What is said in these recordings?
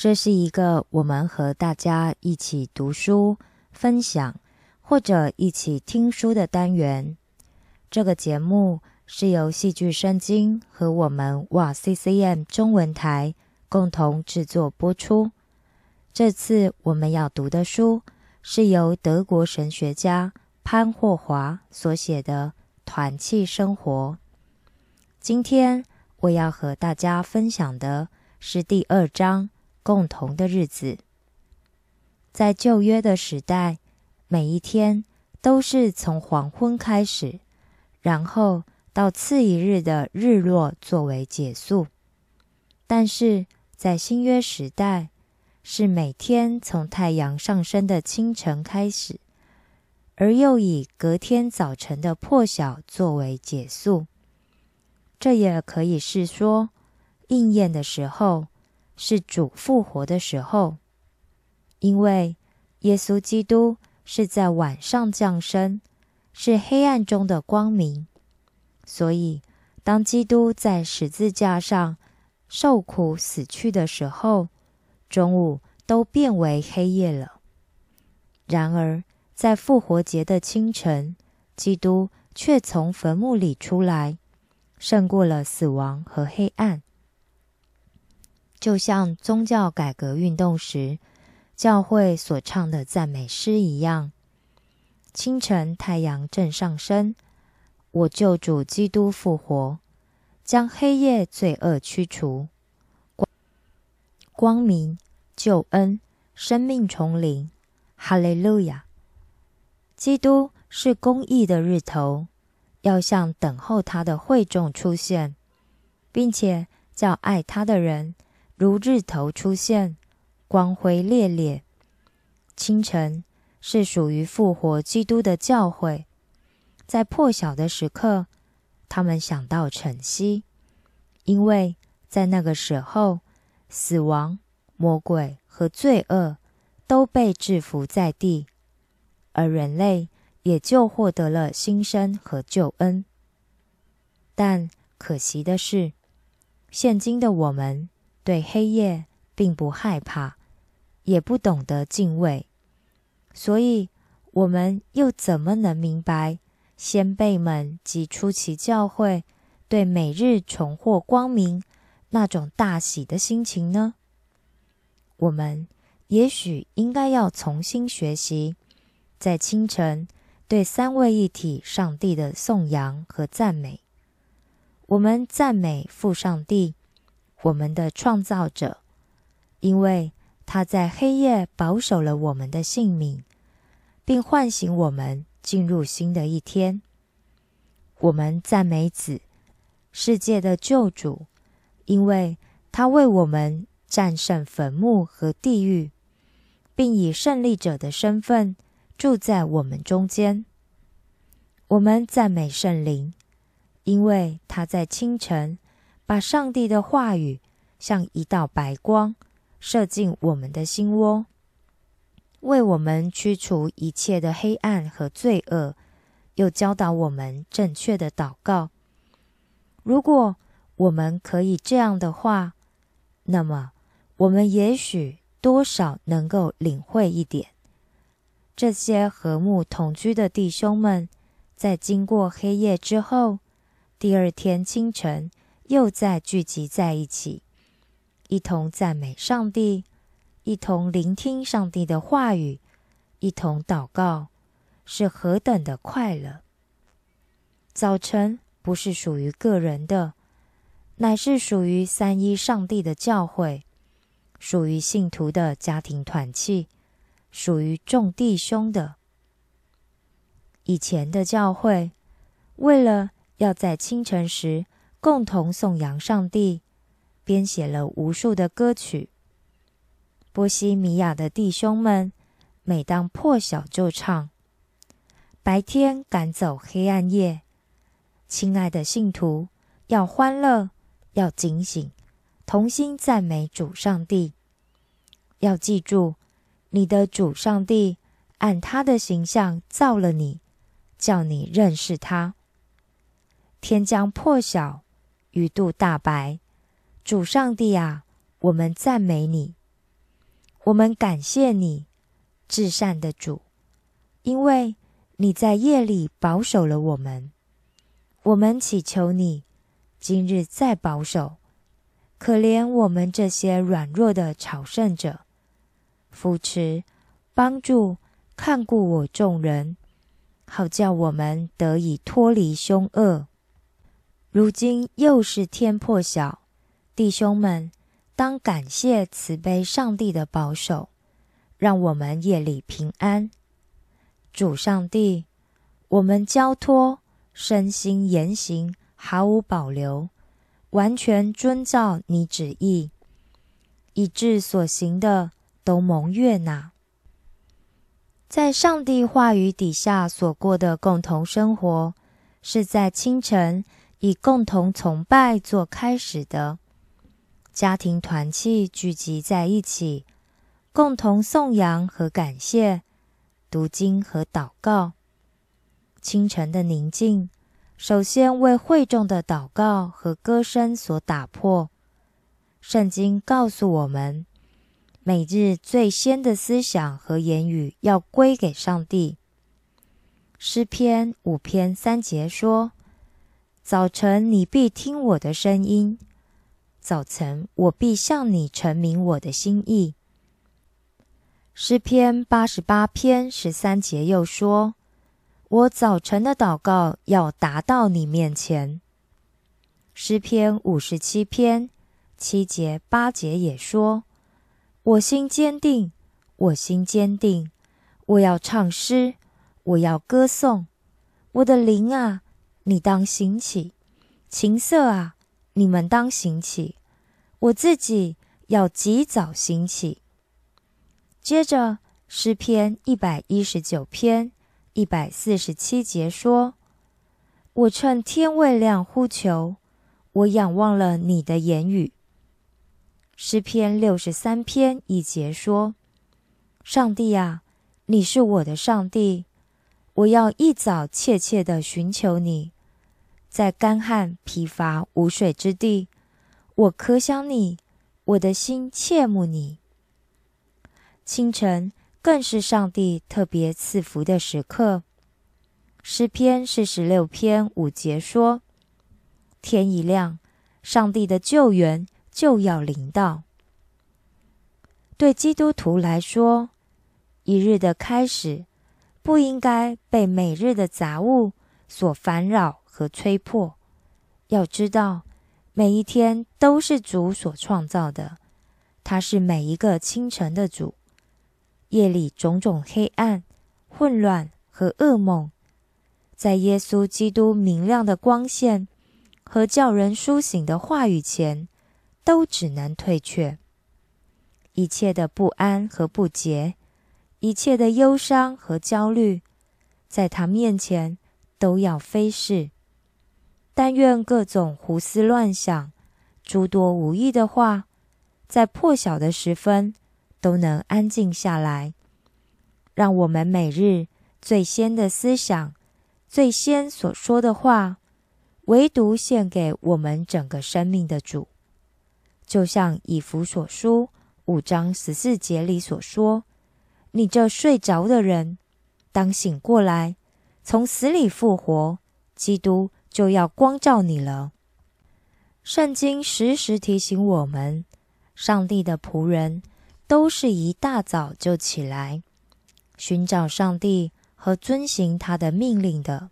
这是一个我们和大家一起读书、分享或者一起听书的单元。这个节目是由戏剧圣经和我们哇 CCM 中文台共同制作播出。这次我们要读的书是由德国神学家潘霍华所写的《团契生活》。今天我要和大家分享的是第二章《共同的日子》。在旧约的时代，每一天都是从黄昏开始，然后到次一日的日落作为结束。但是在新约时代，是每天从太阳上升的清晨开始，而又以隔天早晨的破晓作为结束。这也可以是说，应验的时候是主复活的时候，因为耶稣基督是在晚上降生，是黑暗中的光明，所以当基督在十字架上受苦死去的时候，中午都变为黑夜了。然而，在复活节的清晨，基督却从坟墓里出来。胜过了死亡和黑暗，就像宗教改革运动时教会所唱的赞美诗一样。清晨太阳正上升，我救主基督复活，将黑夜罪恶驱除，光光明救恩生命重临。哈利路亚！基督是公义的日头。要向等候他的会众出现，并且叫爱他的人如日头出现，光辉烈烈。清晨是属于复活基督的教会，在破晓的时刻，他们想到晨曦，因为在那个时候，死亡、魔鬼和罪恶都被制服在地，而人类。也就获得了新生和救恩，但可惜的是，现今的我们对黑夜并不害怕，也不懂得敬畏，所以我们又怎么能明白先辈们及初期教会对每日重获光明那种大喜的心情呢？我们也许应该要重新学习，在清晨。对三位一体上帝的颂扬和赞美，我们赞美父上帝，我们的创造者，因为他在黑夜保守了我们的性命，并唤醒我们进入新的一天。我们赞美子，世界的救主，因为他为我们战胜坟墓和地狱，并以胜利者的身份住在我们中间。我们赞美圣灵，因为他在清晨把上帝的话语像一道白光射进我们的心窝，为我们驱除一切的黑暗和罪恶。又教导我们正确的祷告。如果我们可以这样的话，那么我们也许多少能够领会一点。这些和睦同居的弟兄们，在经过黑夜之后，第二天清晨又再聚集在一起，一同赞美上帝，一同聆听上帝的话语，一同祷告。是何等的快乐！早晨不是属于个人的，乃是属于三一上帝的教会，属于信徒的家庭团契，属于众弟兄的。以前的教会，为了要在清晨时共同颂扬上帝，编写了无数的歌曲。波西米亚的弟兄们，每当破晓就唱。白天赶走黑暗夜，亲爱的信徒，要欢乐，要警醒，同心赞美主上帝。要记住，你的主上帝按他的形象造了你，叫你认识他。天将破晓，鱼肚大白，主上帝啊，我们赞美你，我们感谢你，至善的主，因为。你在夜里保守了我们，我们祈求你，今日再保守，可怜我们这些软弱的朝圣者，扶持、帮助、看顾我众人，好叫我们得以脱离凶恶。如今又是天破晓，弟兄们当感谢慈悲上帝的保守，让我们夜里平安。主上帝，我们交托身心言行毫无保留，完全遵照你旨意，以致所行的都蒙悦纳。在上帝话语底下所过的共同生活，是在清晨以共同崇拜做开始的，家庭团契聚集在一起，共同颂扬和感谢。读经和祷告，清晨的宁静，首先为会众的祷告和歌声所打破。圣经告诉我们，每日最先的思想和言语要归给上帝。诗篇五篇三节说：“早晨你必听我的声音，早晨我必向你陈明我的心意。”诗篇八十八篇十三节又说：“我早晨的祷告要达到你面前。”诗篇五十七篇七节八节也说：“我心坚定，我心坚定，我要唱诗，我要歌颂。我的灵啊，你当醒起；琴瑟啊，你们当醒起。我自己要及早醒起。”接着，诗篇一百一十九篇一百四十七节说：“我趁天未亮呼求，我仰望了你的言语。”诗篇六十三篇一节说：“上帝啊，你是我的上帝，我要一早切切的寻求你，在干旱疲乏无水之地，我渴想你，我的心切慕你。”清晨更是上帝特别赐福的时刻。诗篇四十六篇五节说：“天一亮，上帝的救援就要临到。”对基督徒来说，一日的开始不应该被每日的杂物所烦扰和催迫。要知道，每一天都是主所创造的，他是每一个清晨的主。夜里种种黑暗，混乱和噩梦，在耶稣基督明亮的光线和叫人苏醒的话语前，都只能退却。一切的不安和不洁，一切的忧伤和焦虑，在他面前都要飞逝。但愿各种胡思乱想、诸多无意的话，在破晓的时分都能安静下来，让我们每日最先的思想、最先所说的话，唯独献给我们整个生命的主。就像以弗所书五章十四节里所说：“你这睡着的人，当醒过来，从死里复活，基督。”就要光照你了。圣经时时提醒我们，上帝的仆人都是一大早就起来寻找上帝和遵行他的命令的，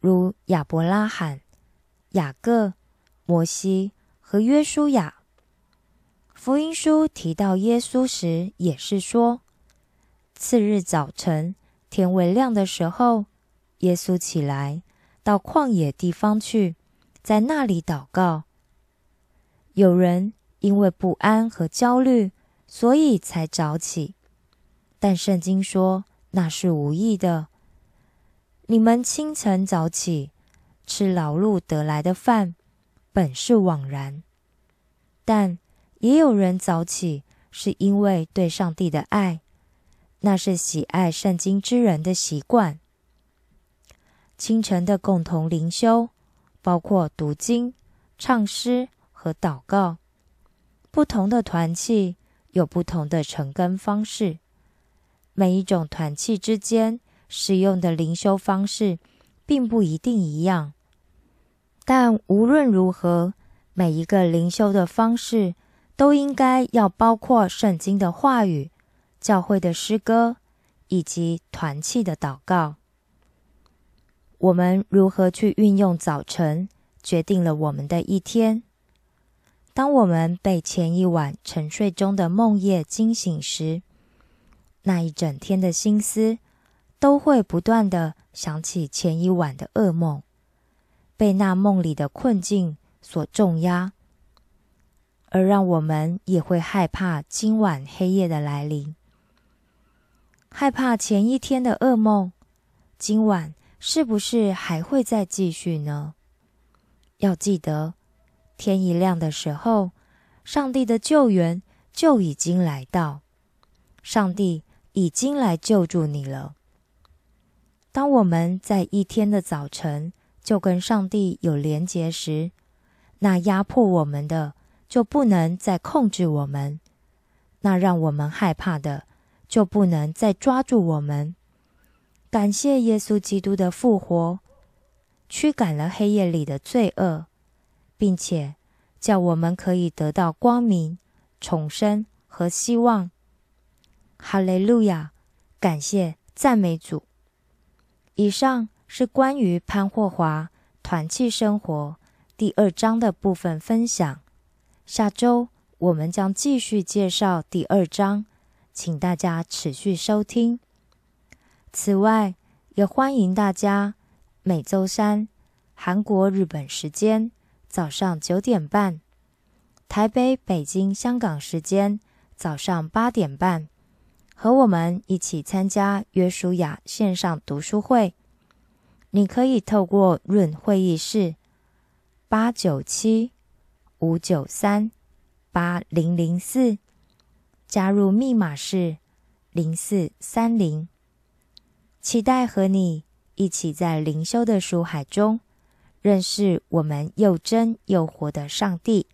如亚伯拉罕、雅各、摩西和约书亚。福音书提到耶稣时，也是说，次日早晨天未亮的时候，耶稣起来。到旷野地方去，在那里祷告。有人因为不安和焦虑，所以才早起，但圣经说那是无益的。你们清晨早起，吃劳碌得来的饭，本是枉然。但也有人早起，是因为对上帝的爱，那是喜爱圣经之人的习惯。清晨的共同灵修，包括读经、唱诗和祷告。不同的团契有不同的成根方式，每一种团契之间使用的灵修方式并不一定一样。但无论如何，每一个灵修的方式都应该要包括圣经的话语、教会的诗歌以及团契的祷告。我们如何去运用早晨，决定了我们的一天。当我们被前一晚沉睡中的梦夜惊醒时，那一整天的心思都会不断的想起前一晚的噩梦，被那梦里的困境所重压，而让我们也会害怕今晚黑夜的来临，害怕前一天的噩梦，今晚。是不是还会再继续呢？要记得，天一亮的时候，上帝的救援就已经来到，上帝已经来救助你了。当我们在一天的早晨就跟上帝有连结时，那压迫我们的就不能再控制我们，那让我们害怕的就不能再抓住我们。感谢耶稣基督的复活，驱赶了黑夜里的罪恶，并且叫我们可以得到光明、重生和希望。哈利路亚！感谢赞美主。以上是关于潘霍华团契生活第二章的部分分享。下周我们将继续介绍第二章，请大家持续收听。此外，也欢迎大家每周三韩国、日本时间早上九点半，台北、北京、香港时间早上八点半，和我们一起参加约书亚线上读书会。你可以透过润会议室八九七五九三八零零四加入，密码是零四三零。期待和你一起在灵修的书海中，认识我们又真又活的上帝。